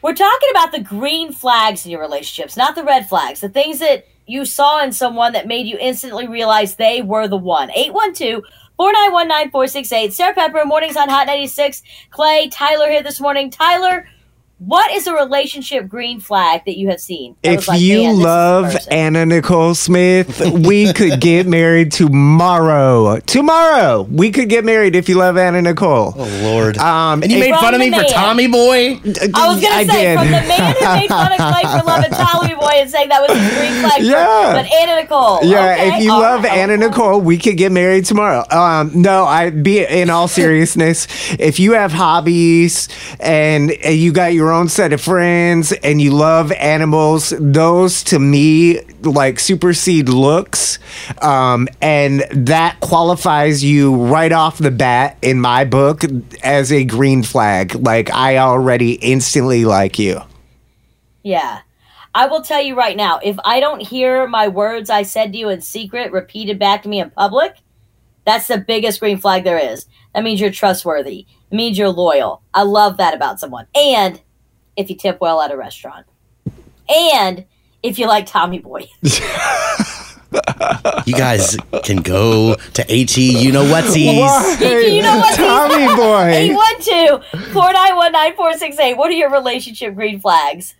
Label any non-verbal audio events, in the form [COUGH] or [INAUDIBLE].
We're talking about the green flags in your relationships, not the red flags. The things that you saw in someone that made you instantly realize they were the one. 812 491 9468. Sarah Pepper, mornings on Hot 96. Clay, Tyler here this morning. Tyler, what is a relationship green flag that you have seen? that was If like, you man, this is the love? Anna Nicole Smith, we could [LAUGHS] get married tomorrow. Tomorrow, we could get married if you love Anna Nicole. Oh Lord! Um, and you made fun of the me for. Tommy Boy. I was gonna I say did. from the man who made fun of Clay for loving [LAUGHS] Tommy Boy and saying that was his green flag. Yeah. But Anna Nicole. Yeah, okay, if you all love right, Anna okay. Nicole, we could get married tomorrow. Um, no, I be in all seriousness. if you have hobbies and uh, you got your own set of friends and you love animals, those to me like supersede looks, um, and that qualifies you right off the bat in my book as a green flag. Like I already instantly like you. Yeah. I will tell you right now, if I don't hear my words I said to you in secret repeated back to me in public, that's the biggest green flag there is. That means you're trustworthy. It means you're loyal. I love that about someone. And if you tip well at a restaurant. And if you like Tommy Boy. [LAUGHS] You guys can go to he. You know whatsies. Why? You know what? Tommy boy. 812 491 9468. What are your relationship green flags?